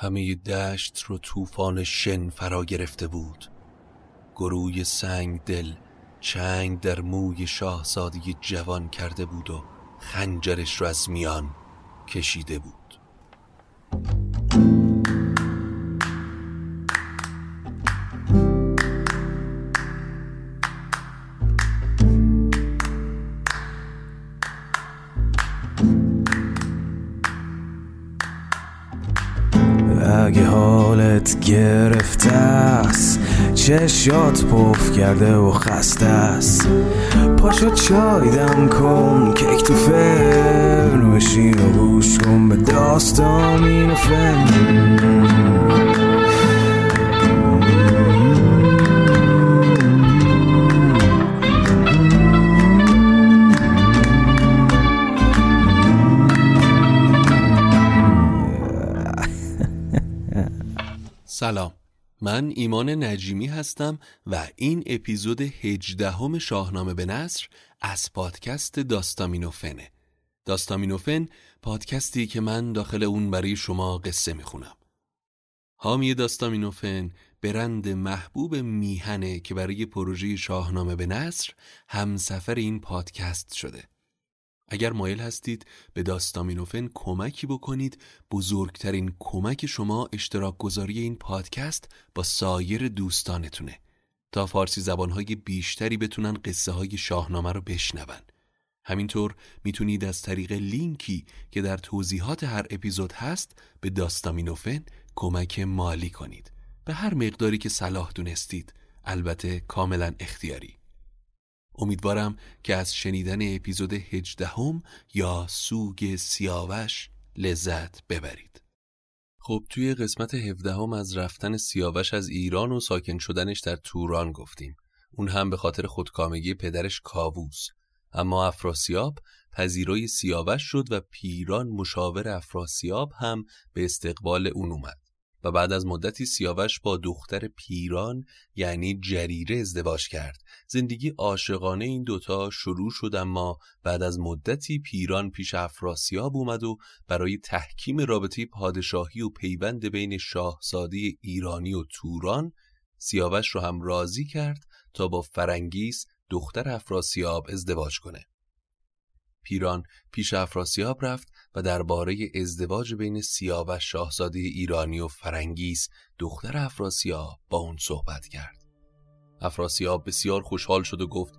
همه دشت رو طوفان شن فرا گرفته بود. گروی سنگ دل چنگ در موی شاهزاده جوان کرده بود و خنجرش رو از میان کشیده بود. گرفته است چشات پف کرده و خسته است. پاشو چای دم کن کیک تو فرن بشین و گوش کن به داستان این فن. سلام. من ایمان نجیمی هستم و این اپیزود هجدهم شاهنامه به نصر از پادکست داستامینوفنه داستامینوفن پادکستی که من داخل اون برای شما قصه می‌خونم. حامی داستامینوفن برند محبوب میهنه که برای پروژه شاهنامه به نصر همسفر این پادکست شده. اگر مایل هستید به داستامینوفن کمکی بکنید بزرگترین کمک شما اشتراک گذاری این پادکست با سایر دوستانتونه. تا فارسی زبانهای بیشتری بتونن قصه های شاهنامه رو بشنون. همینطور می‌تونید از طریق لینکی که در توضیحات هر اپیزود هست به داستامینوفن کمک مالی کنید. به هر مقداری که صلاح دونستید. البته کاملا اختیاری. امیدوارم که از شنیدن اپیزود هجدهم یا سوگ سیاوش لذت ببرید. خب توی قسمت هفدهم از رفتن سیاوش از ایران و ساکن شدنش در توران گفتیم. اون هم به خاطر خودکامگی پدرش کاووس. اما افراسیاب پذیرای سیاوش شد و پیران مشاور افراسیاب هم به استقبال اون اومد. و بعد از مدتی سیاوش با دختر پیران یعنی جریره ازدواج کرد. زندگی عاشقانه این دوتا شروع شد اما بعد از مدتی پیران پیش افراسیاب اومد و برای تحکیم رابطه پادشاهی و پیوند بین شاهزاده ایرانی و توران سیاوش رو هم راضی کرد تا با فرنگیس دختر افراسیاب ازدواج کنه. پیران پیش افراسیاب رفت و درباره ازدواج بین سیاوش شاهزاده ایرانی و فرنگیس دختر افراسیاب با اون صحبت کرد. افراسیاب بسیار خوشحال شد و گفت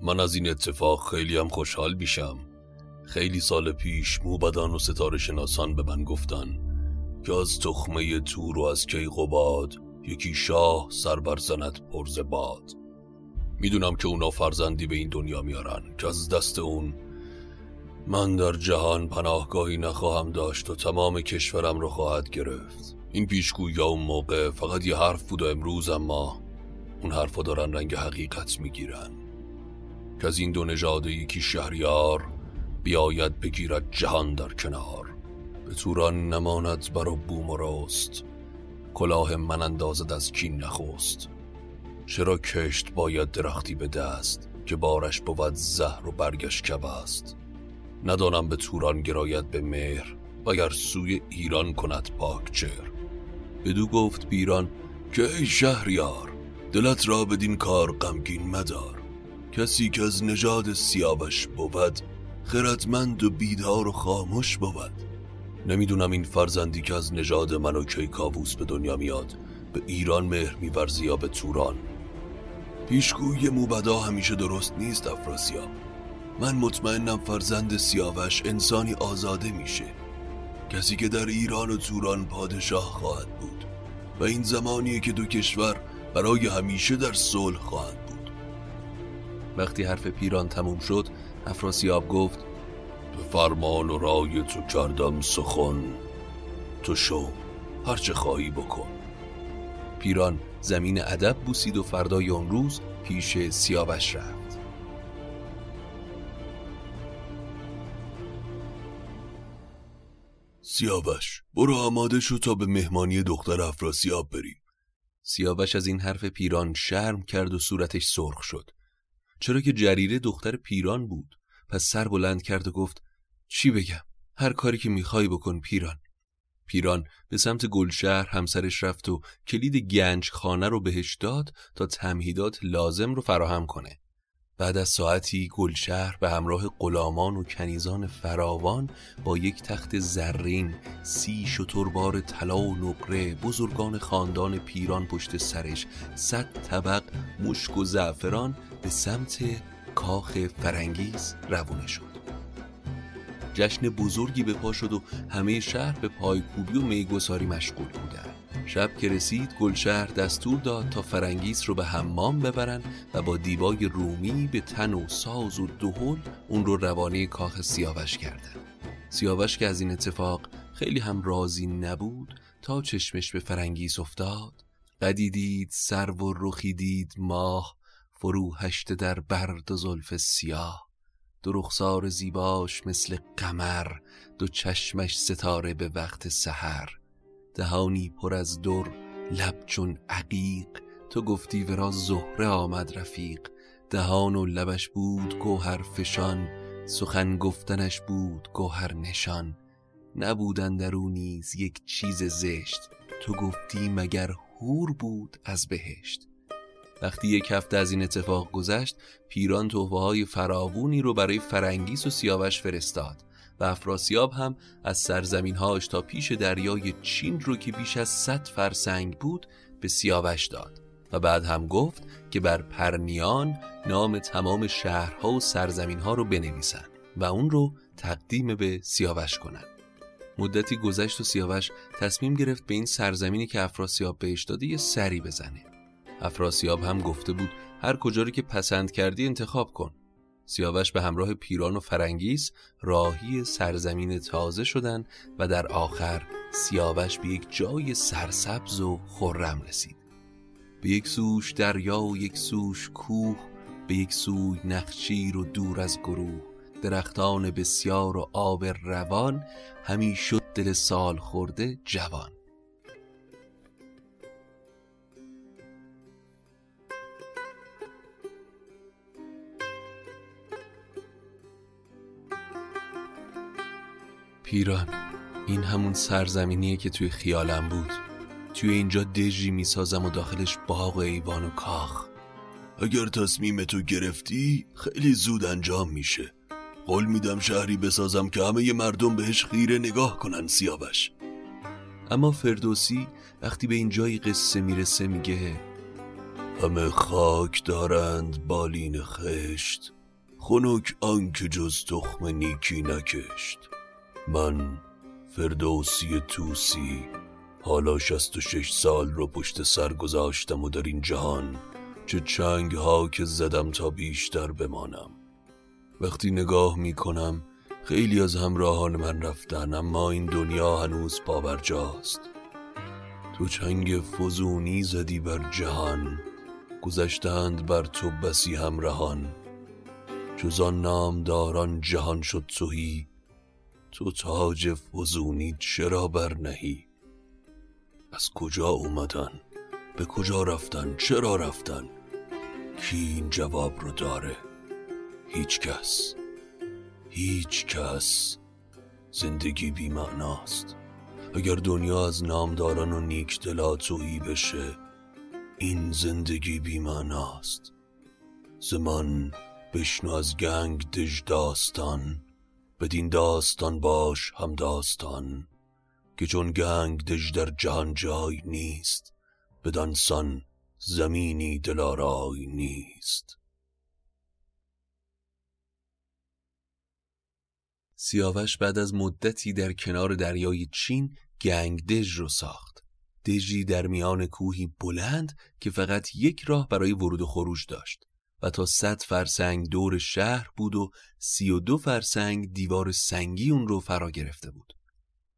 من از این اتفاق خیلی هم خوشحال میشم. خیلی سال پیش موبدان و ستاره شناسان به من گفتن که از تخمه تور و از کیقوباد یکی شاه سر برزند پرز باد. می‌دونم که اونا فرزندی به این دنیا میارن که از دست اون من در جهان پناهگاهی نخواهم داشت و تمام کشورم رو خواهد گرفت. این پیشگویی اون موقع فقط یه حرف بود و امروز اما اون حرفا دارن رنگ حقیقت می‌گیرن. که از این دو نژاد یکی شهریار بیاید بگیرد جهان در کنار. به توران نماند برا بوم و راست. کلاه من اندازد از کین نخوست چرا کشت باید درختی به دست که بارش بود زهر و برگش کب است؟ ندانم به توران گراید به مهر وگر سوی ایران کند پاک چهر. بدو گفت بیران که ای شهریار دلت را بدین کار غمگین مدار. کسی که از نژاد سیاوش بود خردمند و بیدار و خاموش بود. نمی‌دونم این فرزندی که از نژاد من و کیکاووس به دنیا میاد به ایران مهر میورزی یا به توران. پیشگوی موبدا همیشه درست نیست افراسیاب. من مطمئنم فرزند سیاوش انسانی آزاده میشه. کسی که در ایران و توران پادشاه خواهد بود. و این زمانیه که دو کشور برای همیشه در صلح خواهند بود. وقتی حرف پیران تموم شد افراسیاب گفت به فرمان و رای تو کردم سخن. تو شو هرچه خواهی بکن. پیران زمین ادب بوسید و فردای آن روز پیش سیاوش رفت. سیاوش برو آماده شو تا به مهمانی دختر افراسیاب بریم. سیاوش از این حرف پیران شرم کرد و صورتش سرخ شد. چرا که جریره دختر پیران بود؟ پس سر بلند کرد و گفت چی بگم؟ هر کاری که می‌خوای بکن پیران. پیران به سمت گلشهر همسرش رفت و کلید گنج خانه رو بهش داد تا تمهیدات لازم رو فراهم کنه. بعد از ساعتی گلشهر به همراه غلامان و کنیزان فراوان با یک تخت زرین سی شتربار طلا و نقره بزرگان خاندان پیران پشت سرش صد طبق مشک و زعفران به سمت کاخ فرنگیز روونه شد. جشن بزرگی به پا شد و همه شهر به پایکوبی و میگساری مشغول بودند. شب که رسید گلشهر دستور داد تا فرنگیس رو به حمام ببرن و با دیبای رومی به تن و ساز و دهل اون رو روانه کاخ سیاوش کردن سیاوش که از این اتفاق خیلی هم راضی نبود تا چشمش به فرنگیس افتاد. قدی دید سر و رخی دید ماه فرو هشته در برد و زلف سیاه. دو رخسار زیباش مثل قمر دو چشمش ستاره به وقت سحر. دهانی پر از در لب چون عقیق. تو گفتی ورا زهره آمد رفیق. دهان و لبش بود گوهر فشان سخن گفتنش بود گوهر نشان. نبودن در او نیز یک چیز زشت. تو گفتی مگر هور بود از بهشت. وقتی یک هفته از این اتفاق گذشت پیران توفه های فراوونی رو برای فرنگیس و سیاوش فرستاد. و افراسیاب هم از سرزمین هاش تا پیش دریای چین رو که بیش از صد فرسنگ بود به سیاوش داد و بعد هم گفت که بر پرنیان نام تمام شهرها و سرزمین ها رو بنویسن و اون رو تقدیم به سیاوش کنن مدتی گذشت و سیاوش تصمیم گرفت به این سرزمینی که افراسیاب بهش داده یه سری بزنه. افراسیاب هم گفته بود هر کجا که پسند کردی انتخاب کن. سیاوش به همراه پیران و فرنگیس راهی سرزمین تازه شدن و در آخر سیاوش به یک جای سرسبز و خرم رسید. به یک سوش دریا و یک سوش کوه به یک سوی نخچیر و دور از گروه درختان بسیار و آب روان همی شد دل سال خورده جوان. پیران. این همون سرزمینیه که توی خیالم بود. توی اینجا دژی می‌سازم و داخلش باغ و ایوان و کاخ. اگر تصمیم تو گرفتی خیلی زود انجام میشه. قول میدم شهری بسازم که همه مردم بهش خیره نگاه کنن سیاوش. اما فردوسی وقتی به این جای قصه می‌رسه میگه همه خاک دارند بالین خشت. خنک آنکه جز تخم نیکی نکشت. من فردوسی توسی حالا شست و شش سال رو پشت سر گذاشتم و در این جهان چه چنگ ها که زدم تا بیشتر بمانم. وقتی نگاه می کنم خیلی از همراهان من رفتن اما این دنیا هنوز پابرجاست. تو چنگ فزونی زدی بر جهان گذشتند بر تو بسی همراهان. جز آن نامداران جهان شد توهی تو تاج فزونی چرا بر نهی از کجا اومدن؟ به کجا رفتن؟ چرا رفتن؟ کی این جواب رو داره؟ هیچ کس. هیچ کس. زندگی بی معناست اگر دنیا از نامداران و نیک دلاتویی بشه این زندگی بی معناست زمان بشنو از گنگ دژ داستان. بدین داستان باش هم داستان که چون گنگ دژ در جهان جای نیست بدانسان زمینی دلارای نیست. سیاوش بعد از مدتی در کنار دریای چین گنگ دژ رو ساخت. دژی در میان کوهی بلند که فقط یک راه برای ورود و خروج داشت. و تا صد فرسنگ دور شهر بود و سی و دو فرسنگ دیوار سنگی اون رو فرا گرفته بود.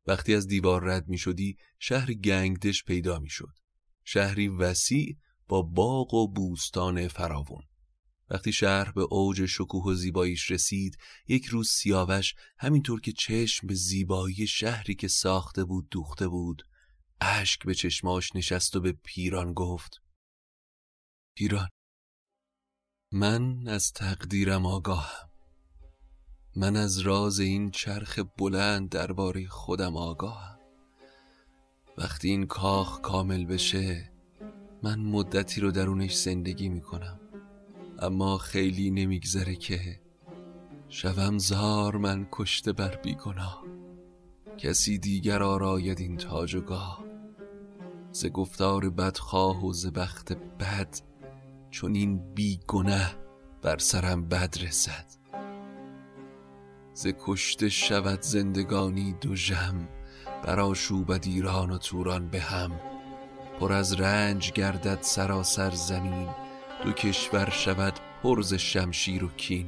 وقتی از دیوار رد می شدی شهر گنگدش پیدا می شد. شهری وسیع با باغ و بوستان فراون وقتی شهر به اوج شکوه و زیباییش رسید یک روز سیاوش همینطور که چشم به زیبایی شهری که ساخته بود دوخته بود اشک به چشماش نشست و به پیران گفت پیران من از تقدیرم آگاهم. من از راز این چرخ بلند درباره خودم آگاهم. وقتی این کاخ کامل بشه من مدتی رو درونش زندگی می‌کنم. اما خیلی نمیگذره که شوم زار من کشته بر بیگناه. کسی دیگر آراید این تاج و گاه. ز گفتار بدخواه و ز بخت بد چون این بیگنه بر سرم بد رسد. ز کشته شود زندگانی دو جم برآشوبد ایران و توران به هم. پر از رنج گردد سراسر زمین دو کشور شود پرز شمشیر و کین.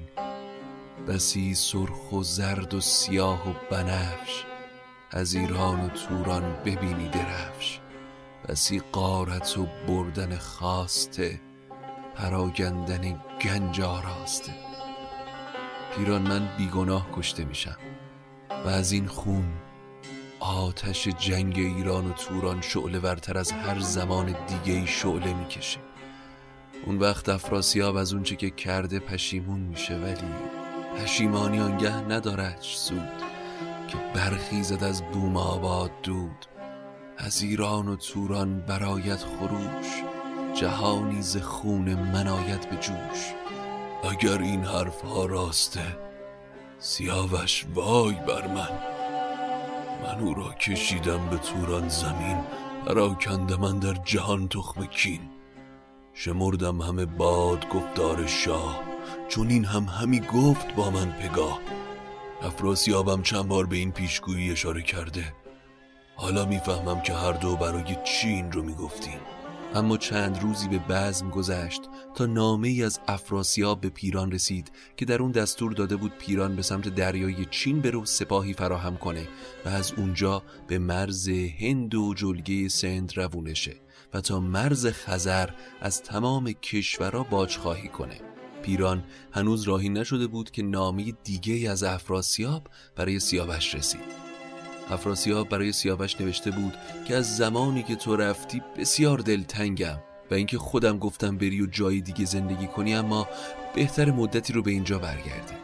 بسی سرخ و زرد و سیاه و بنفش از ایران و توران ببینی درفش. بسی قارت و بردن خواسته پراگندن گنج آراسته پیران من بیگناه کشته میشم و از این خون آتش جنگ ایران و توران شعله ورتر از هر زمان دیگه ای شعله می‌کشه. اون وقت افراسیاب از اونچه که کرده پشیمون میشه ولی پشیمانی آنگه ندارد سود که برخیزد از بوم آباد دود. از ایران و توران برایت خروش. جهانی ز خون منایت به جوش. اگر این حرف ها راسته سیاوش وای بر من. من او را کشیدم به توران زمین پراکنده من در جهان تخم کین. شمردم همه باد گفتار شاه چون این هم همی گفت با من پگاه. افراسیابم چند بار به این پیشگویی اشاره کرده. حالا می‌فهمم که هر دو برای چی این رو می‌گفتیم. اما چند روزی به بزم گذشت تا نامه ای از افراسیاب به پیران رسید که در اون دستور داده بود پیران به سمت دریای چین برو سپاهی فراهم کنه و از اونجا به مرز هند و جلگه سند روونه شه و تا مرز خزر از تمام کشورها باج خواهی کنه. پیران هنوز راهی نشده بود که نامه دیگه از افراسیاب برای سیاوش رسید. افراسیاب برای سیاوش نوشته بود که از زمانی که تو رفتی بسیار دلتنگم و اینکه خودم گفتم بری و جای دیگه زندگی کنی اما بهتر مدتی رو به اینجا برگردی.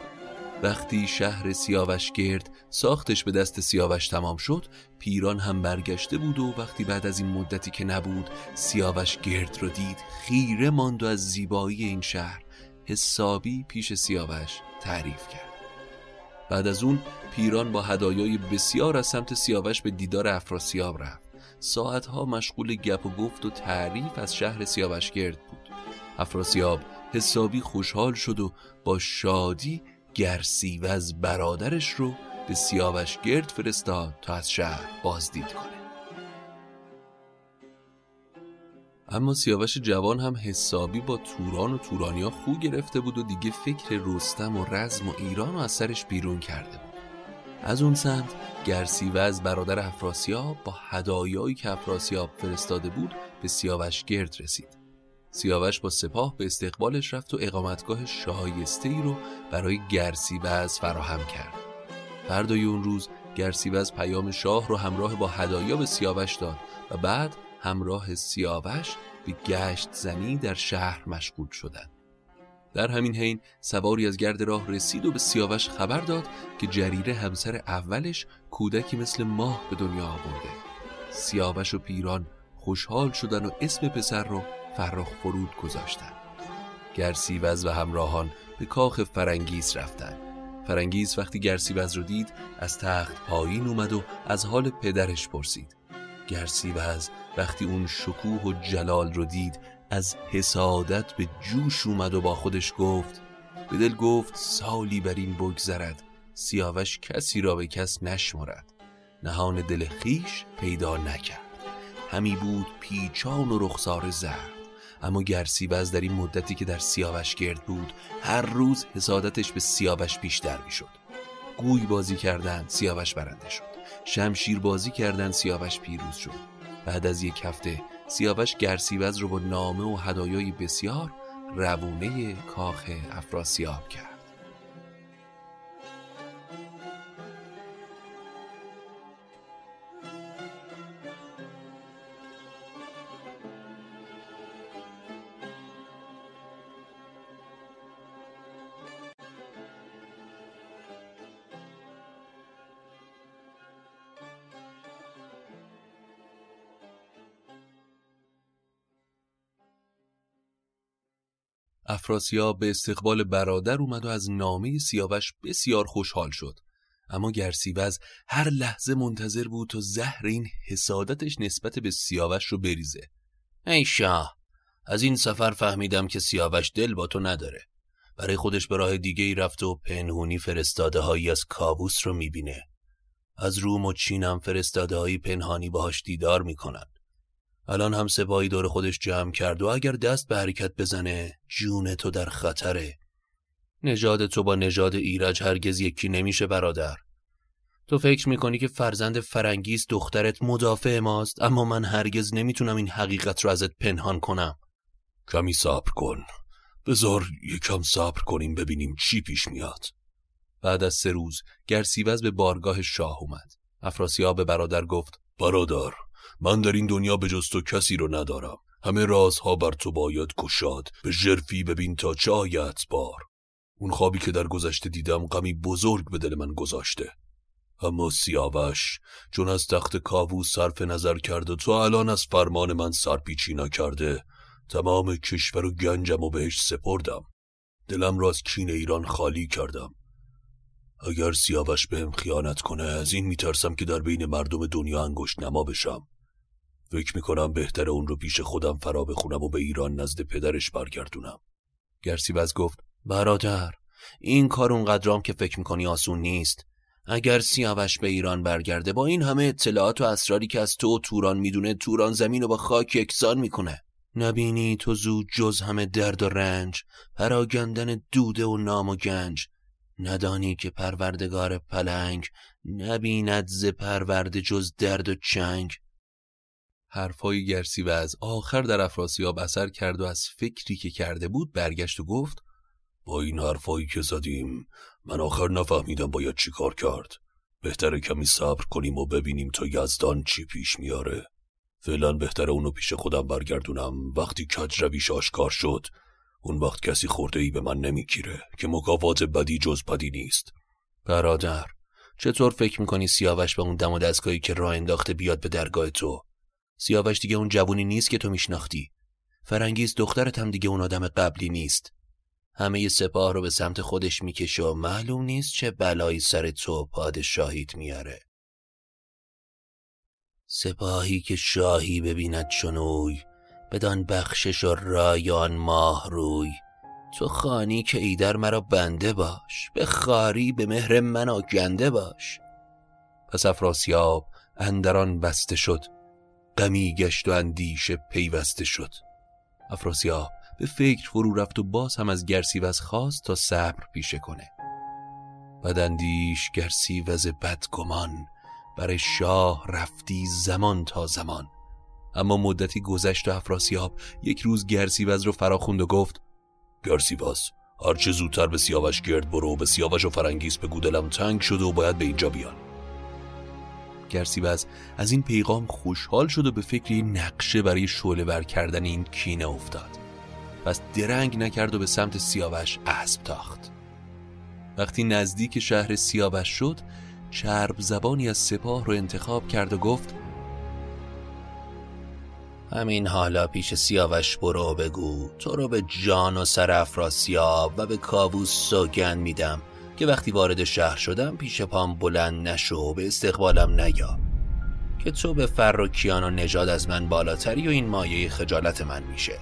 وقتی شهر سیاوش گرد ساختش به دست سیاوش تمام شد پیران هم برگشته بود و وقتی بعد از این مدتی که نبود سیاوش گرد رو دید خیره ماند و از زیبایی این شهر حسابی پیش سیاوش تعریف کرد. بعد از اون پیران با هدایای بسیار از سمت سیاوش به دیدار افراسیاب رفت. ساعتها مشغول گپ و گفت و تعریف از شهر سیاوش گرد بود. افراسیاب حسابی خوشحال شد و با شادی از برادرش رو به سیاوش گرد فرستاد تا از شهر بازدید کنه. اما سیاوش جوان هم حسابی با توران و تورانیا خو گرفته بود و دیگه فکر رستم و رزم و ایران رو از سرش بیرون کرده بود. از اون سمت گرسیوز برادر افراسیاب با هدایایی که افراسیاب فرستاده بود به سیاوش گرد رسید. سیاوش با سپاه به استقبالش رفت و اقامتگاه شایسته ای رو برای گرسیوز فراهم کرد. فردای اون روز گرسیوز پیام شاه رو همراه با هدایا به سیاوش داد و بعد همراه سیاوش به گشت زنی در شهر مشغول شدند. در همین حین سواری از گرد راه رسید و به سیاوش خبر داد که جریره همسر اولش کودکی مثل ماه به دنیا آورده. سیاوش و پیران خوشحال شدن و اسم پسر رو فرخ فرود گذاشتن. گرسیوز و همراهان به کاخ فرنگیز رفتن. فرنگیز وقتی گرسیوز رو دید از تخت پایین اومد و از حال پدرش پرسید. گرسیوز وقتی اون شکوه و جلال رو دید از حسادت به جوش اومد و با خودش گفت به دل گفت سالی بر این بگذرد سیاوش کسی را به کس نشمرد. نهان دل خیش پیدا نکرد. همی بود پیچان و رخسار زرد. اما گرسیوز در این مدتی که در سیاوش گرد بود هر روز حسادتش به سیاوش بیشتر می‌شد. گوی بازی کردن سیاوش برنده شد. شمشیر بازی کردن سیاوش پیروز شد. بعد از یک هفته سیاوش گرسیوز رو با نامه و هدایای بسیار روونه کاخ افراسیاب کرد. افراسیاب به استقبال برادر اومد و از نامه سیاوش بسیار خوشحال شد. اما گرسیوز هر لحظه منتظر بود تا زهر این حسادتش نسبت به سیاوش رو بریزه. ای شاه از این سفر فهمیدم که سیاوش دل با تو نداره. برای خودش به راه دیگه ای رفت و پنهونی فرستاده هایی از کابوس رو می‌بینه. از روم و چینم فرستاده هایی پنهانی باهاش دیدار می‌کنن. الان هم سپاهی دور خودش جمع کرد و اگر دست به حرکت بزنه جون تو در خطره. نژاد تو با نژاد ایرج هرگز یکی نمیشه برادر. تو فکر می‌کنی که فرزند فرنگیز دخترت مدافع ماست اما من هرگز نمی‌تونم این حقیقت رو ازت پنهان کنم. کمی صبر کن. بذار یکم صبر کنیم ببینیم چی پیش میاد. بعد از سه روز گرسیوز به بارگاه شاه اومد. افراسیاب به برادر گفت برادر من در این دنیا به جز تو کسی رو ندارم. همه رازها بر تو باید کشاد به جرفی ببین تا چه آیت بار. اون خوابی که در گذشته دیدم غمی بزرگ به دل من گذاشته. اما سیاوش چون از تخت کاوو صرف نظر کرد و تو الان از فرمان من سرپیچی نکرده تمام کشور و گنجم و بهش سپردم. دلم را از کین ایران خالی کردم. اگر سیاوش بهم خیانت کنه از این میترسم که در بین مردم دنیا انگشت نما بشم. فکر می‌کنم بهتر اون رو پیش خودم فرا بخونم و به ایران نزد پدرش برگردونم. گرسیوز گفت برادر این کار اونقدرام که فکر می‌کنی آسون نیست. اگر سیاوش به ایران برگرده با این همه اطلاعات و اسراری که از تو و توران می‌دونه توران زمین رو با خاک یکسان می‌کنه. نبینی تو زود جز همه درد و رنج پراگندن دوده و نام و گنج. ندانی که پروردگار پلنگ نبیند ز پرورده جز درد و چنگ. حرفای گرسی و از آخر در افراسیاب اثر کرد و از فکری که کرده بود برگشت و گفت با این حرفایی که زدیم من آخر نفهمیدم باید چی کار کرد. بهتره کمی صبر کنیم و ببینیم تا یزدان چی پیش میاره. فعلا بهتره اونو پیش خودم برگردونم. وقتی کج رویش آشکار شد اون وقت کسی خورده ای به من نمی‌گیره که مکافات بدی جز بدی نیست. برادر چطور فکر می‌کنی سیاوش به اون دم و دستگاهی که راه انداخته بیاد به درگاه تو؟ سیاوش دیگه اون جوونی نیست که تو میشناختی. فرنگیز دخترت هم دیگه اون آدم قبلی نیست. همه سپاه رو به سمت خودش می‌کشه و معلوم نیست چه بلایی سر تو پادشاهیت میاره. سپاهی که شاهی ببیند چنوی بدان بخشش و رایان ماه روی. تو خانی که ایدر مرا بنده باش به خاری به مهر من آگنده باش. پس افراسیاب اندران بسته شد. غمی گشت و اندیشه پیوسته شد. افراسیاب به فکر فرو رفت و باز هم از گرسیوز خواست تا صبر پیشه کنه. بداندیش گرسیوز بدگمان برای شاه رفتی زمان تا زمان. اما مدتی گذشت و افراسیاب یک روز گرسیوز رو فراخوند و گفت گرسیوز هرچه زودتر به سیاوش گرد برو به سیاوش و فرنگیس به گودلم تنگ شده و باید به اینجا بیان. گرسیوز از این پیغام خوشحال شد و به فکر نقشه برای شعله ور کردن این کینه افتاد. پس درنگ نکرد و به سمت سیاوش اسب تاخت. وقتی نزدیک شهر سیاوش شد چرب زبانی از سپاه رو انتخاب کرد و گفت همین حالا پیش سیاوش برو بگو. تو رو به جان و سر افراسیاب و به کابوس سوگن میدم. که وقتی وارد شهر شدم پیش پام بلند نشو و به استقبالم نیا که تو به فر و کیان و نژاد از من بالاتری و این مایه خجالت من میشه.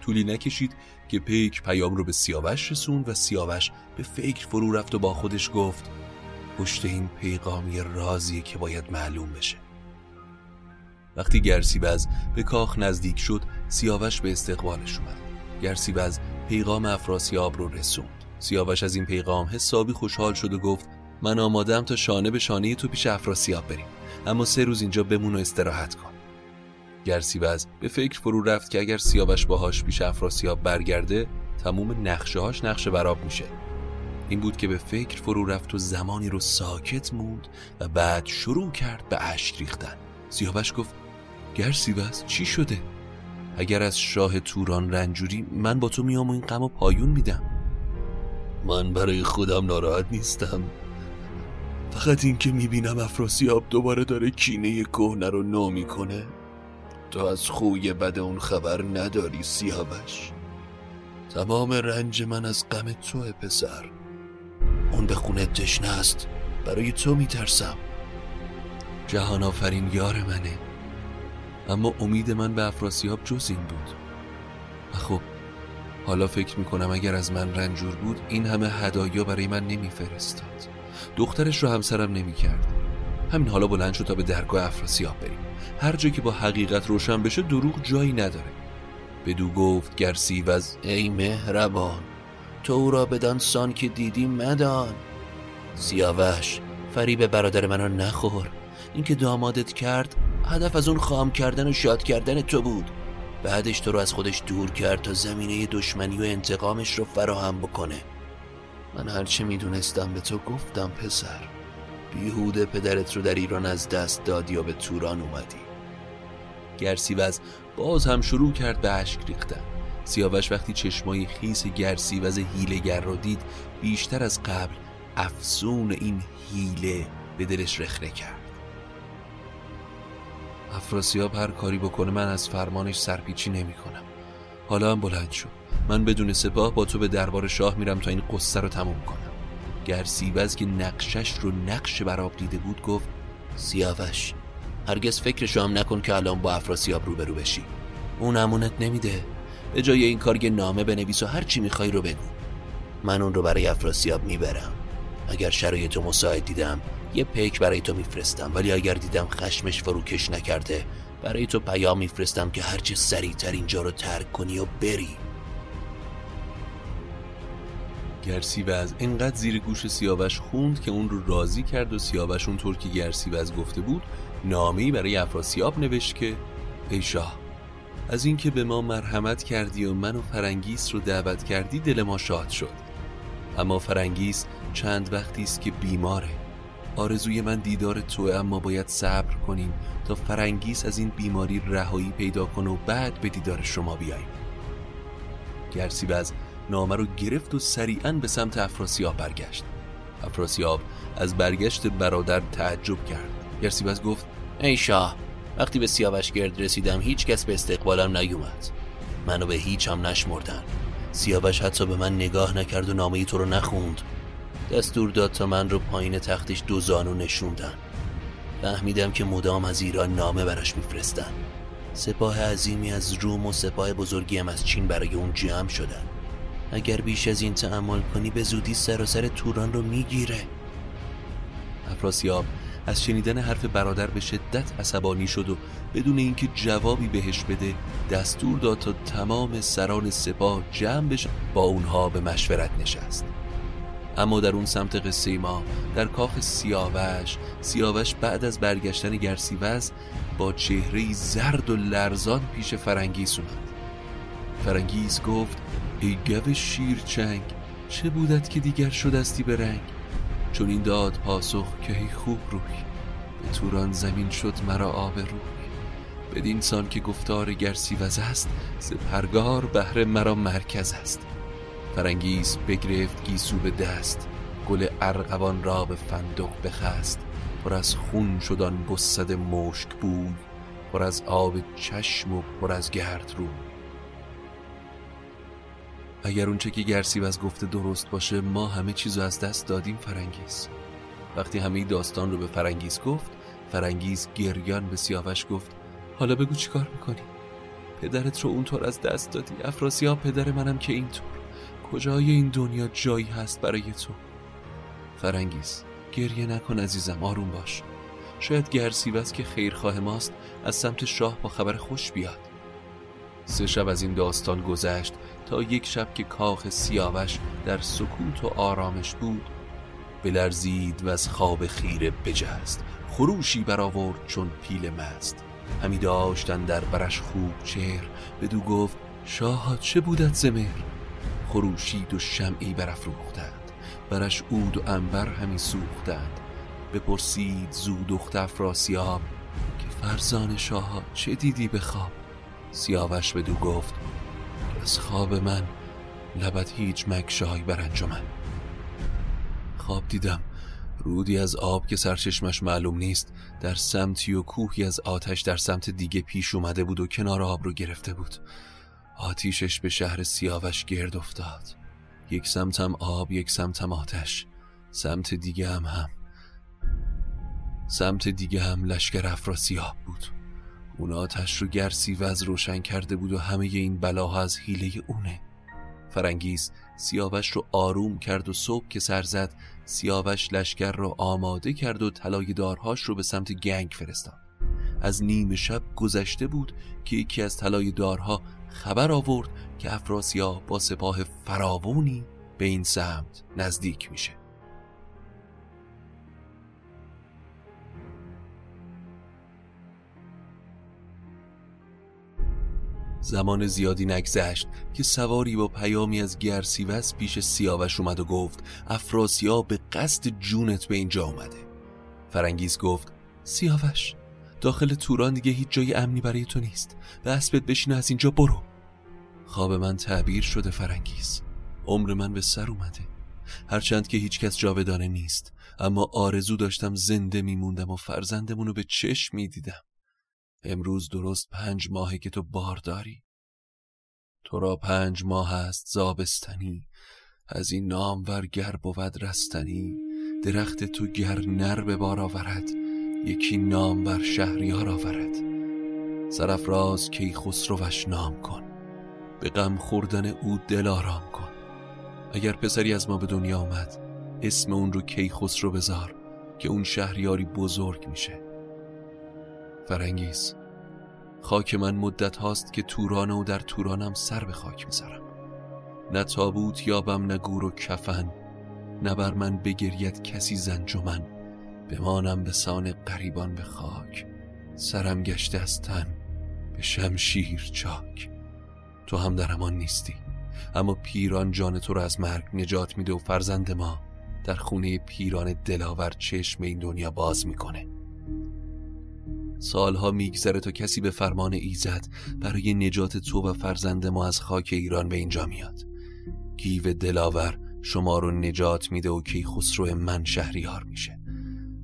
طولی نکشید که پیک پیام رو به سیاوش رسوند و سیاوش به فکر فرو رفت و با خودش گفت پشت این پیغامی رازیه که باید معلوم بشه. وقتی گرسیوز به کاخ نزدیک شد سیاوش به استقبالش اومد. گرسیوز پیغام افراسیاب رو رسوند. سیاوش از این پیغام حسابی خوشحال شد و گفت من آمادم تا شانه به شانه تو پیش افراسیاب بریم. اما سه روز اینجا بمون و استراحت کن. گرسیوز به فکر فرو رفت که اگر سیاوش باهاش پیش افراسیاب برگرده تموم نقشه هاش نقشه براب میشه. این بود که به فکر فرو رفت و زمانی رو ساکت موند و بعد شروع کرد به اشک ریختن. سیاوش گفت گرسیوز چی شده؟ اگر از شاه توران رنجوری من با تو میام و این غم و پایون میدم. من برای خودم ناراحت نیستم. فقط اینکه می‌بینم افراسیاب دوباره داره کینه کهنه رو نو می‌کنه. تو از خوی بد اون خبر نداری سیاوش. تمام رنج من از غم توه پسر. اون به خونه تشنه است. برای تو میترسم. جهان آفرین یار منه. اما امید من به افراسیاب جز این بود. و خب حالا فکر می‌کنم اگر از من رنجور بود این همه هدایا برای من نمیفرستاد. دخترش رو همسرم نمی‌کرد. همین حالا بلند شد تا به درگاه افراسیاب بریم. هر جا که با حقیقت روشن بشه دروغ جایی نداره. بدو گفت گرسی و ای مهربان تو او را بدان سان که دیدی مدان. سیاوش فریب برادر منو نخور. اینکه دامادت کرد هدف از اون خام کردن و شاد کردن تو بود. بعدش تو رو از خودش دور کرد تا زمینه دشمنی و انتقامش رو فراهم بکنه. من هرچه می‌دونستم به تو گفتم پسر. بیهوده پدرت رو در ایران از دست دادی و به توران اومدی. گرسیوز باز هم شروع کرد به اشک ریختن. سیاوش وقتی چشمای خیس گرسیوز هیلگر رو دید بیشتر از قبل افسون این هیله به دلش رخنه کرد. افراسیاب هر کاری بکنه من از فرمانش سرپیچی نمی کنم حالا هم بلند شد من بدون سپاه با تو به دربار شاه میرم تا این قصه رو تموم کنم. گرسیوز که نقشش رو نقش براب دیده بود گفت سیاوش هرگز فکرشو هم نکن که الان با افراسیاب روبرو بشی. اون امونت نمیده. به جای این کار یه نامه بنویس و هر چی می‌خوای رو بگو. من اون رو برای افراسیاب می‌برم. اگر شرایط مساعد دیدم یه پیک برای تو میفرستم. ولی اگر دیدم خشمش فروکش نکرده برای تو پیام میفرستم که هرچه سریعتر اینجا رو ترک کنی و بری. گرسیوز اینقدر زیر گوش سیاوش خوند که اون رو راضی کرد و سیاوش اونطور که گرسیوز گفته بود نامه‌ای برای افراسیاب نوشت که ای شاه از اینکه به ما مرحمت کردی و من و فرنگیس رو دعوت کردی دل ما شاد شد. اما فرنگیس چند وقتی است که بیماره. آرزوی من دیدار توه اما باید صبر کنیم تا فرنگیس از این بیماری رهایی پیدا کنه و بعد به دیدار شما بیاییم. گرسیوز نامه رو گرفت و سریعا به سمت افراسیاب برگشت. افراسیاب از برگشت برادر تعجب کرد. گرسیوز گفت ای شاه وقتی به سیاوش گرد رسیدم هیچ کس به استقبالم نیومد. منو به هیچ هم نشمردن. سیاوش حتی به من نگاه نکرد و نامه تو رو نخوند. دستور داد تا من رو پایین تختش دو زانو نشوندن. فهمیدم که مدام از ایران نامه براش میفرستن. سپاه عظیمی از روم و سپاه بزرگی هم از چین برای اون جمع شدن. اگر بیش از این تعمل کنی به زودی سراسر توران رو می‌گیره. افراسیاب از شنیدن حرف برادر به شدت عصبانی شد و بدون اینکه جوابی بهش بده دستور داد تا تمام سران سپاه جمع بشه با اونها به مشورت نشست. اما در اون سمت قصه ما در کاخ سیاوش سیاوش بعد از برگشتن گرسیوز با چهره زرد و لرزان پیش فرنگیس اومد. فرنگیس گفت ای گو شیرچنگ چه بودت که دیگر شدستی به رنگ؟ چنین داد پاسخ که ای خوب روی به توران زمین شد مرا آب روی. بدین سان که گفتار گرسیوز است پرگار بهره مرا مرکز است. فرنگیس بگرفت گیسو به دست. گل ارغوان را به فندق بخست. پر از خون شد آن بسد مشک بوی پر از آب چشم و پر از گرد روی اگر اونچه که گرسیوز گفته درست باشه ما همه چیزو از دست دادیم فرنگیس وقتی همه داستان رو به فرنگیس گفت فرنگیس گریان به سیاوش گفت حالا بگو چیکار می‌کنی؟ پدرت رو اونطور از دست دادی؟ افراسیاب پدر منم که اینطور. کجای این دنیا جایی هست برای تو؟ فرنگیز گریه نکن عزیزم آروم باش. شاید گرسیوز که خیرخواه ماست از سمت شاه با خبر خوش بیاد. سه شب از این داستان گذشت تا یک شب که کاخ سیاوش در سکوت و آرامش بود بلرزید و از خواب خیره بجست. خروشی برآورد چون پیل مست. همی داشتن در برش خوب چهر بدو گفت شاه چه بودت زمر خروشید و شمعی برافروختند. برش اود و انبر همی سوختند. بپرسید زود دخت افراسیاب که فرزان شاه چه دیدی به خواب؟ سیاوش بدو گفت از خواب من لبت هیچ مکشای بر انجمن. خواب دیدم رودی از آب که سرچشمش معلوم نیست در سمتی و کوهی از آتش در سمت دیگه پیش اومده بود و کنار آب رو گرفته بود. آتیشش به شهر سیاوش گرد افتاد. یک سمتم آب یک سمتم آتش. سمت دیگه هم هم. سمت دیگه هم لشکر افراسیاب بود. اون آتش رو گرسی و از روشن کرده بود و همه این بلاها از حیله اونه. فرنگیز سیاوش رو آروم کرد و صبح که سر زد سیاوش لشکر رو آماده کرد و طلای دارهاش رو به سمت گنگ فرستاد. از نیم شب گذشته بود که یکی از طلای دارها خبر آورد که افراسیاب با سپاه فراوونی به این سمت نزدیک میشه. زمان زیادی نگذشت که سواری با پیامی از گرسیوس پیش سیاوش اومد و گفت افراسیاب به قصد جونت به اینجا اومده. فرنگیز گفت سیاوش داخل توران دیگه هیچ جای امنی برای تو نیست. به اسبت بشین از اینجا برو. خواب من تعبیر شده فرنگیز عمر من به سر اومده. هرچند که هیچکس جاودانه نیست اما آرزو داشتم زنده میموندم و فرزندمونو به چشم می‌دیدم. امروز درست پنج ماهه که تو بار داری. تو را پنج ماه است زابستنی. از این نام گر بود رستنی. درخت تو گر نر به بار آورد. یکی نام بر شهریار آورد. سرفراز کی خسروش نام کن. به غم خوردن او دل آرام کن. اگر پسری از ما به دنیا آمد اسم اون رو کی خسرو بذار که اون شهریاری بزرگ میشه. فرنگیز خاک من مدت هاست که تورانه و در تورانم سر به خاک می‌ذارم نه تابوت یابم نه گور و کفن. نه بر من بگرید کسی زنجمن. بمانم به سان قریبان به خاک سرم گشته از تن به شمشیر چاک. تو هم در امان نیستی اما پیران جان تو را از مرگ نجات میده و فرزند ما در خونه پیران دلاور چشم این دنیا باز می‌کنه. سالها میگذره تا کسی به فرمان ایزد برای نجات تو و فرزند ما از خاک ایران به اینجا میاد. گیو دلاور شما رو نجات میده و کی خسرو من شهریار میشه.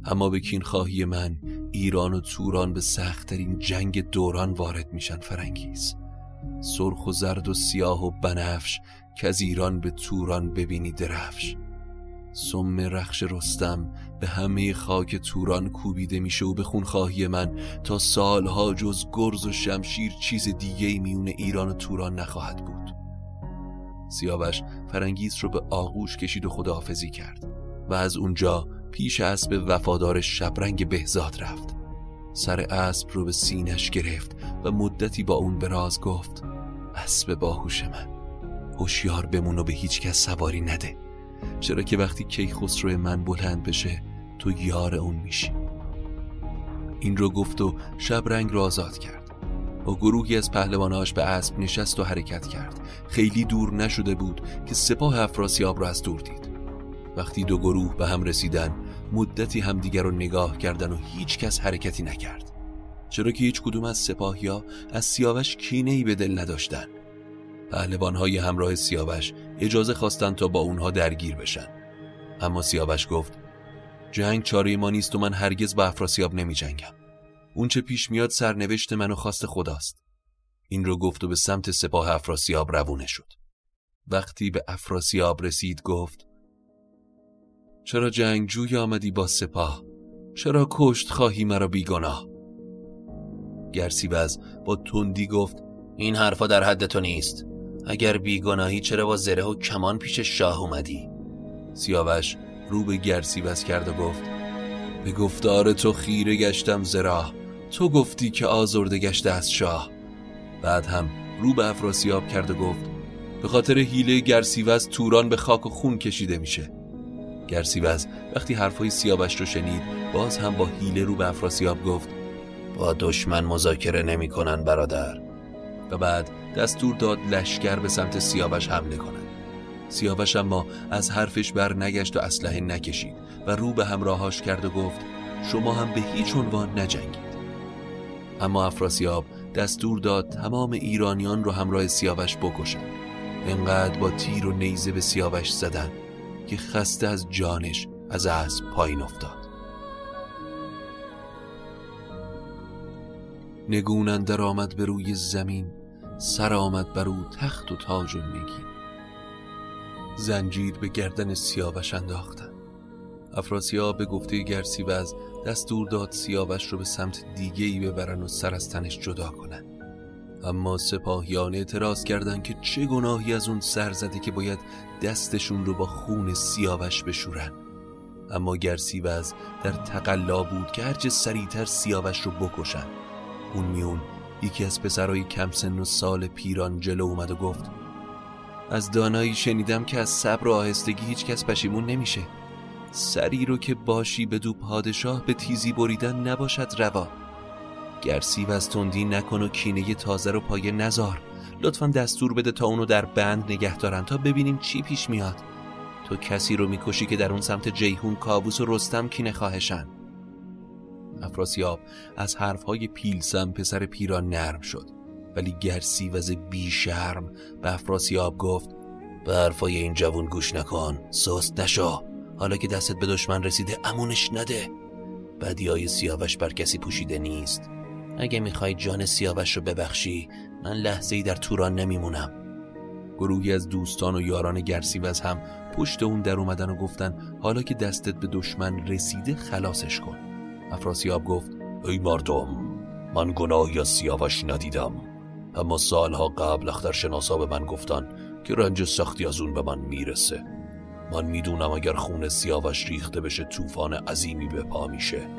اما به کین خواهی من ایران و توران به سختترین جنگ دوران وارد میشن فرنگیز. سرخ و زرد و سیاه و بنفش که از ایران به توران ببینی درفش. سم رخش رستم به همه خاک توران کوبیده میشه و به خونخواهی من تا سالها جز گرز و شمشیر چیز دیگه میون ایران و توران نخواهد بود. سیاوش فرنگیز رو به آغوش کشید و خداحافظی کرد و از اونجا پیش اسب وفادار شبرنگ بهزاد رفت. سر اسب رو به سینش گرفت و مدتی با اون به راز گفت اسب باهوش من هوشیار بمون و به هیچ کس سواری نده. چرا که وقتی کی خسرو من بلند بشه تو یار اون میشی. این رو گفت و شب رنگ را آزاد کرد. با گروهی از پهلواناش به اسب نشست و حرکت کرد. خیلی دور نشده بود که سپاه افراسیاب را از دور دید. وقتی دو گروه به هم رسیدن مدتی همدیگر رو نگاه کردن و هیچ کس حرکتی نکرد. چرا که هیچ کدوم از سپاهیا از سیاوش کینه ای به دل نداشتن. پهلوانهای همراه سیاوش اجازه خواستند تا با اونها درگیر بشن. اما سیاوش گفت جنگ چاره ما نیست و من هرگز با افراسیاب نمی جنگم اون چه پیش میاد سرنوشت من و خواست خداست. این رو گفت و به سمت سپاه افراسیاب روونه شد. وقتی به افراسیاب رسید گفت چرا جنگجوی آمدی با سپاه؟ چرا کشت خواهی مرا بیگناه؟ گرسیوز با تندی گفت این حرفا در حد تو نیست. اگر بیگناهی چرا با زره و کمان پیش شاه اومدی؟ سیاوش رو به گرسیوز کرد و گفت به گفتار تو خیره گشتم زرا. تو گفتی که آزرده گشته از شاه. بعد هم رو به افراسیاب کرد و گفت به خاطر حیله گرسیوز توران به خاک و خون کشیده میشه. گرسیوز وقتی حرفای سیاوش رو شنید باز هم با حیله رو به افراسیاب گفت با دشمن مذاکره نمی‌کنن برادر. و بعد دستور داد لشکر به سمت سیاوش حمله کنند. سیاوش اما از حرفش بر نگشت و اسلحه نکشید و رو به همراهاش کرد و گفت شما هم به هیچ عنوان نجنگید. اما افراسیاب دستور داد تمام ایرانیان رو همراه سیاوش بکشند. انقدر با تیر و نیزه به سیاوش زدن که خسته از جانش از اسب پایین افتاد. نگون اندر آمد به روی زمین سر آمد بر او تخت و تاج و نگین زنجیر به گردن سیاوش انداختن افراسیاب به گفته گرسیوز دستور داد سیاوش رو به سمت دیگه ای ببرن و سر از تنش جدا کنن. اما سپاهیان اعتراض کردند که چه گناهی از اون سر زده که باید دستشون رو با خون سیاوش بشورن. اما گرسیوز در تقلا بود که هرچه سریعتر سیاوش رو بکشن. اون میون یکی از پسرای کم سن و سال پیران جلو اومد و گفت از دانایی شنیدم که از صبر و آهستگی هیچ کس پشیمون نمیشه. سری رو که باشی به دو پادشاه به تیزی بریدن نباشد روا. گرسی و از تندی نکن و کینه تازه رو پایه نزار. لطفا دستور بده تا اونو در بند نگه دارن تا ببینیم چی پیش میاد. تو کسی رو می‌کشی که در اون سمت جیهون کابوس و رستم کینه خواهشن. افراسیاب از حرفهای پیلسم پسر پیران نرم شد. ولی گرسی وز بی شرم به افراسیاب گفت به حرفای این جوون گوش نکن سست نشو. حالا که دستت به دشمن رسیده امونش نده. بدی های سیاوش بر کسی پوشیده نیست. اگه می‌خوای جان سیاوش رو ببخشی من لحظه ای در توران نمیمونم. گروهی از دوستان و یاران گرسیوز هم پشت اون در اومدن و گفتن حالا که دستت به دشمن رسیده خلاصش کن. افراسیاب گفت ای مردم من گناهی از سیاوش ندیدم. اما سالها قبل اخترشناسا به من گفتن که رنج سختی از اون به من می‌رسه. من می‌دونم اگر خون سیاوش ریخته بشه طوفان عظیمی به پا میشه.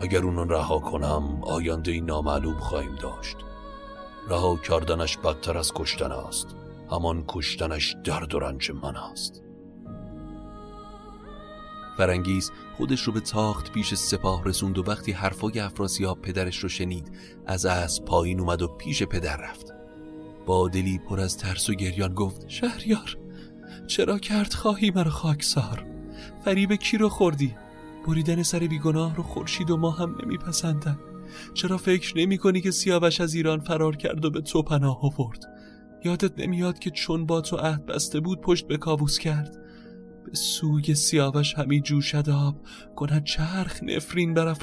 اگر اونو رها کنم آینده ای نامعلوم خواهیم داشت. رها کردنش بدتر از کشتن است. همان کشتنش درد و رنج من است. فرنگیز خودش رو به تاخت پیش سپاه رسوند و وقتی حرفای افراسیاب پدرش رو شنید از اسب پایین اومد و پیش پدر رفت. با دلی پر از ترس و گریان گفت شهریار چرا کرد خواهی مرا خاکسار؟ فریب کی رو خوردی؟ بریدن سر بیگناه رو خورشید و ما هم نمیپسندن. چرا فکر نمی کنی که سیاوش از ایران فرار کرد و به تو پناه آورد؟ یادت نمیاد که چون با تو عهد بسته بود پشت به کابوس کرد؟ به سوی سیاوش همی جوشد آب. کند چرخ نفرین بر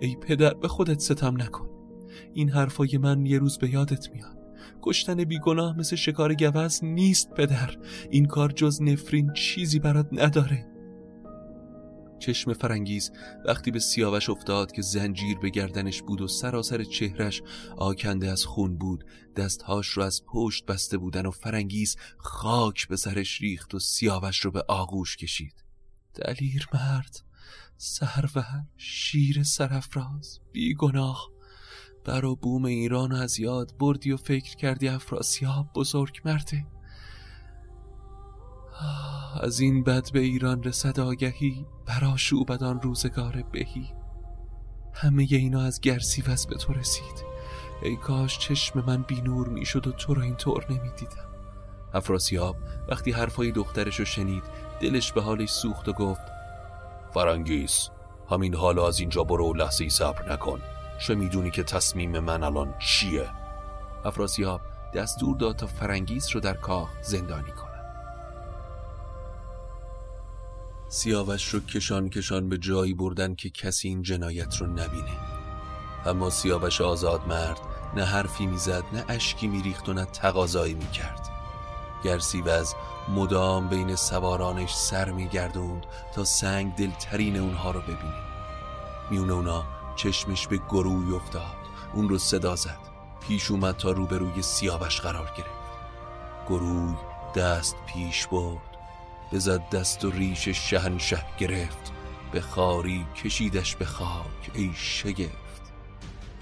ای پدر به خودت ستم نکن. این حرفای من یه روز به یادت میاد. کشتن بیگناه مثل شکار گوز نیست پدر. این کار جز نفرین چیزی برات نداره. چشم فرنگیز وقتی به سیاوش افتاد که زنجیر به گردنش بود و سراسر چهرش آکنده از خون بود دستهاش رو از پشت بسته بودن و فرنگیز خاک به سرش ریخت و سیاوش رو به آغوش کشید. دلیر مرد سرور شیر سرفراز بی گناه بر و بوم ایران از یاد بردی و فکر کردی افراسیاب بزرگ مرده. از این بد به ایران رسد آگهی براشو بدان روزگار بهی. همه اینا از گرسی وز به تو رسید. ای کاش چشم من بینور می‌شد و تو را اینطور نمی‌دیدم. افراسیاب وقتی حرفای دخترش رو شنید دلش به حالش سوخت و گفت فرانگیس همین حالا از اینجا برو لحظه صبر نکن. چه می‌دونی که تصمیم من الان چیه؟ افراسیاب دستور داد تا فرنگیس رو در کاخ زندانی کنه سیاوش رو کشان کشان به جایی بردن که کسی این جنایت رو نبینه. اما سیاوش آزاد مرد نه حرفی می‌زد نه اشکی میریخت و نه تقاضایی می‌کرد. گرسیوز مدام بین سوارانش سر میگردوند تا سنگ دلترین اونها رو ببینه. میون اونا چشمش به گروی افتاد. اون رو صدا زد. پیش اومد تا روبروی سیاوش قرار گرفت. گروی دست پیش برد. بزد دست و ریش شهنشه گرفت به خاری کشیدش به خاک ای شگفت.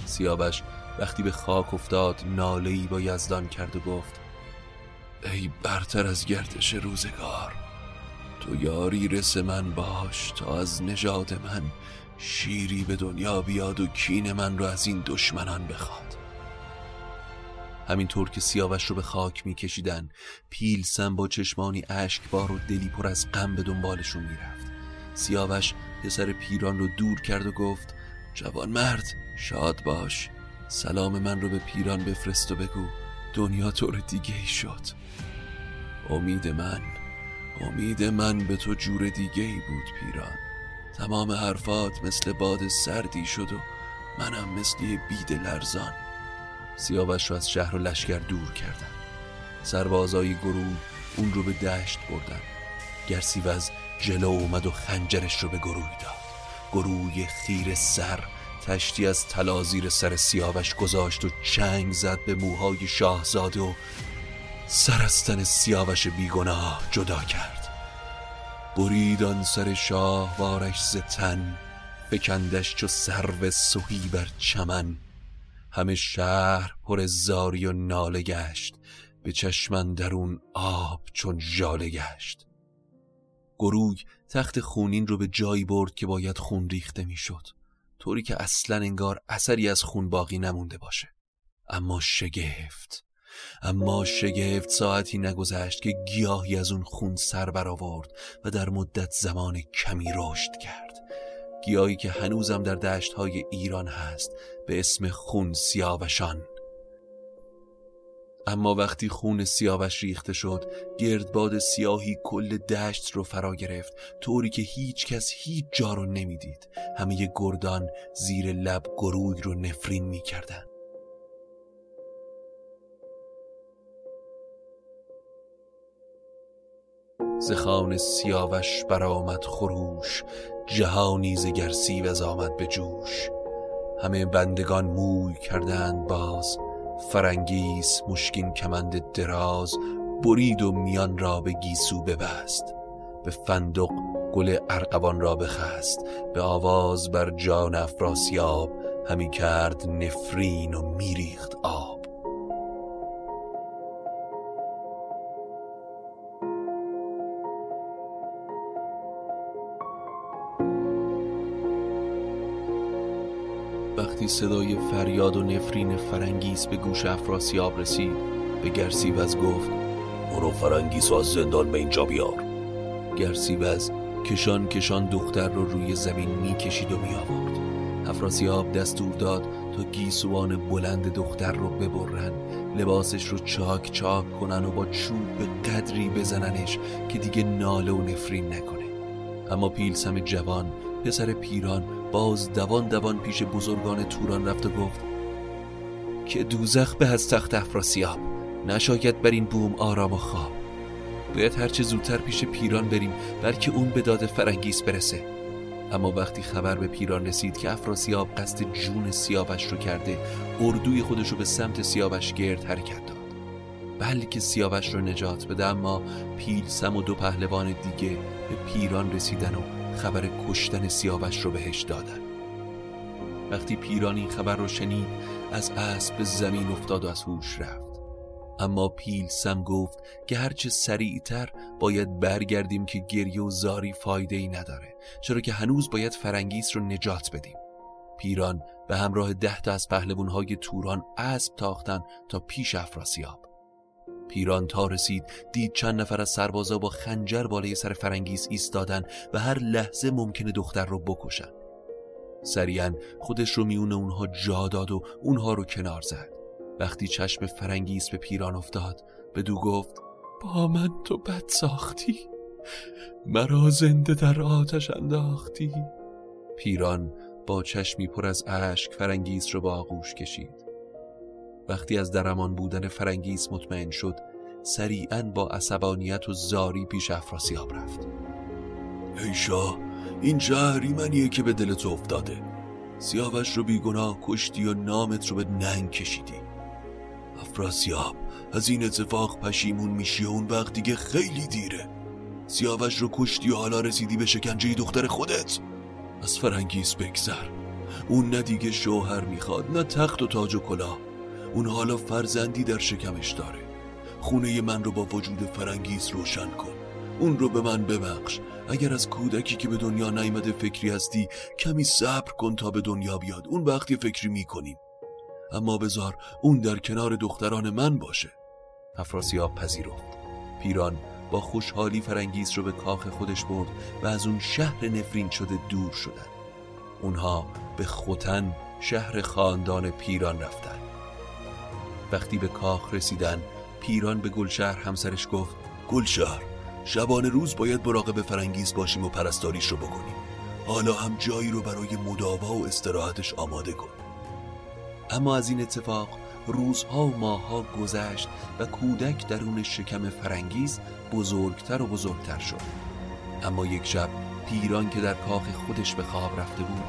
سیاوش وقتی به خاک افتاد نالهی با یزدان کرد و گفت ای برتر از گردش روزگار تو یاری رس من باش تا از نژاد من شیری به دنیا بیاد و کین من رو از این دشمنان بخواد. همینطور که سیاوش رو به خاک میکشیدن پیلسن با چشمانی اشکبار و دلی پر از غم به دنبالشون می‌رفت. سیاوش پسر پیران رو دور کرد و گفت جوان مرد شاد باش. سلام من رو به پیران بفرست و بگو دنیا طور دیگه ای شد. امید من امید من به تو جور دیگه ای بود پیران. تمام حرفات مثل باد سردی شد و منم مثل بید لرزان سیاوش رو از شهر و لشکر دور کردن سربازای گروه اون رو به دشت بردن گرسیوز جلو اومد و خنجرش رو به گروه داد. گروه خیر سر تشتی از طلا زیر سر سیاوش گذاشت و چنگ زد به موهای شاهزاده و سر از تن سیاوش بیگناه جدا کرد. بریدان سر شاه وارش زتن فکندش چو سرو سهی بر چمن. همه شهر پر زاری و ناله گشت. به چشمن درون آب چون ژاله گشت. گروگ تخت خونین رو به جایی برد که باید خون ریخته می‌شد. طوری که اصلا انگار اثری از خون باقی نمونده باشه. اما شگفت. اما شگفت ساعتی نگذشت که گیاهی از اون خون سر برآورد و در مدت زمان کمی رشد کرد. گیاهی که هنوزم در دشت های ایران هست به اسم خون سیاوشان. اما وقتی خون سیاوش ریخته شد گردباد سیاهی کل دشت رو فرا گرفت طوری که هیچ کس هیچ جا رو نمی‌دید. همه گردان زیر لب گروی رو نفرین می‌کردن زخان سیاوش برآمد خروش جهانی ز گرسیوز آمد به جوش. همه بندگان موی کردند باز فرنگیس مشکین کمند دراز برید و میان را به گیسو ببست. به فندق گل ارقوان را بخست به آواز بر جان افراسیاب همی کرد نفرین و میریخت صدای فریاد و نفرین فرنگیس به گوش افراسیاب رسید. به گرسیوز گفت برو فرنگیس از زندان به اینجا بیار. گرسیوز کشان کشان دختر رو روی زمین می‌کشید و می آورد افراسیاب دستور داد تا گیسوان بلند دختر رو ببرن. لباسش رو چاک چاک کنن و با چوب به قدری بزننش که دیگه ناله و نفرین نکنه. اما پیلسم جوان پسر پیران باز دوان دوان پیش بزرگان توران رفت و گفت که دوزخ به از تخت افراسیاب نشاید بر این بوم آرام و خواب. باید هرچه زودتر پیش پیران بریم بلکه اون به داد فرنگیس برسه. اما وقتی خبر به پیران رسید که افراسیاب قصد جون سیاوش رو کرده اردوی خودش رو به سمت سیاوش گرد حرکت داد. بلکه سیاوش رو نجات بده اما پیل سم و دو پهلوان دیگه به پیران رسیدن و خبر کشتن سیاوش رو بهش دادن. وقتی پیران این خبر رو شنید از اسب به زمین افتاد و از هوش رفت. اما پیل سم گفت که هرچه سریعتر باید برگردیم که گریه و زاری فایده ای نداره چرا که هنوز باید فرنگیس رو نجات بدیم. پیران به همراه ده تا از پهلوانهای توران اسب تاختن تا پیش افراسیاب. پیران تا رسید دید چند نفر از سربازا با خنجر بالای سر فرنگیس ایستادن و هر لحظه ممکنه دختر رو بکشن. سریعا خودش رو میون اونها جا داد و اونها رو کنار زد. وقتی چشم فرنگیس به پیران افتاد بدو گفت با من تو بد ساختی مرا زنده در آتش انداختی. پیران با چشمی پر از اشک فرنگیس رو به آغوش کشید. وقتی از در امان بودن فرنگیس مطمئن شد سریعا با عصبانیت و زاری پیش افراسیاب رفت. ای شاه این چه اهریمنیه که به دل تو افتاده. سیاوش رو بیگناه کشتی و نامت رو به ننگ کشیدی. افراسیاب از این اتفاق پشیمون میشی و اون وقت دیگه خیلی دیره. سیاوش رو کشتی و حالا رسیدی به شکنجه دختر خودت. از فرنگیس بگذر. اون نه دیگه شوهر می‌خواد نه تخت و تاج و کلاه. اون حالا فرزندی در شکمش داره. خونه من رو با وجود فرنگیس روشن کن. اون رو به من ببخش. اگر از کودکی که به دنیا نیامده فکری هستی کمی صبر کن تا به دنیا بیاد. اون وقتی فکری می‌کنیم. اما بذار اون در کنار دختران من باشه. افراسیاب پذیرفت. پیران با خوشحالی فرنگیس رو به کاخ خودش برد و از اون شهر نفرین شده دور شدن. اونها به خوتن شهر خاندان پیران رفتن. وقتی به کاخ رسیدن پیران به گلشهر همسرش گفت گلشهر شبانه روز باید مراقب فرنگیز باشیم و پرستاریش رو بکنیم. حالا هم جایی رو برای مداوا و استراحتش آماده کن. اما از این اتفاق روزها و ماهها گذشت و کودک درون شکم فرنگیز بزرگتر و بزرگتر شد. اما یک شب پیران که در کاخ خودش به خواب رفته بود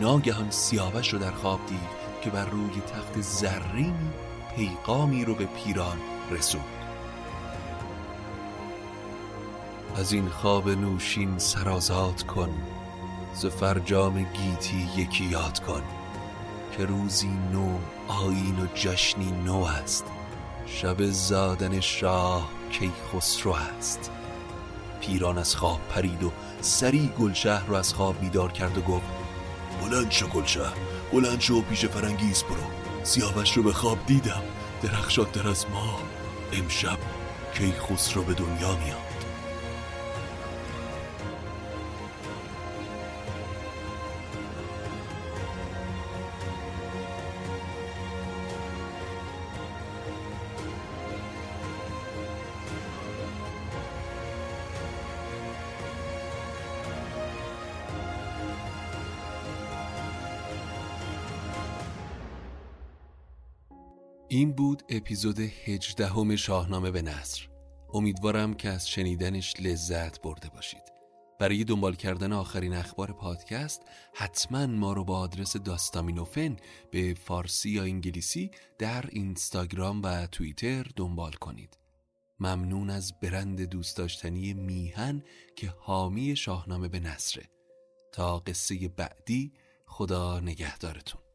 ناگهان سیاوش رو در خواب دید که بر روی تخت زرینی پیغامی رو به پیران رسوند. از این خواب نوشین سرازاد کن ز فرجام گیتی یکی یاد کن که روزی نو آین و جشنی نو است شب زادن شاه کی خسرو است. پیران از خواب پرید و سری گلشهر رو از خواب بیدار کرد و گفت بلند شو گلشهر بلند شو پیش فرنگیز برو. سیاوش رو به خواب دیدم. درخشاد در از ما. امشب کی خسرو به دنیا میاد. این بود اپیزود هجدهم شاهنامه به نصر امیدوارم که از شنیدنش لذت برده باشید. برای دنبال کردن آخرین اخبار پادکست حتما ما رو با آدرس داستامینوفن به فارسی یا انگلیسی در اینستاگرام و توییتر دنبال کنید. ممنون از برند دوست داشتنی میهن که حامی شاهنامه به نصره تا قصه بعدی خدا نگهدارتون.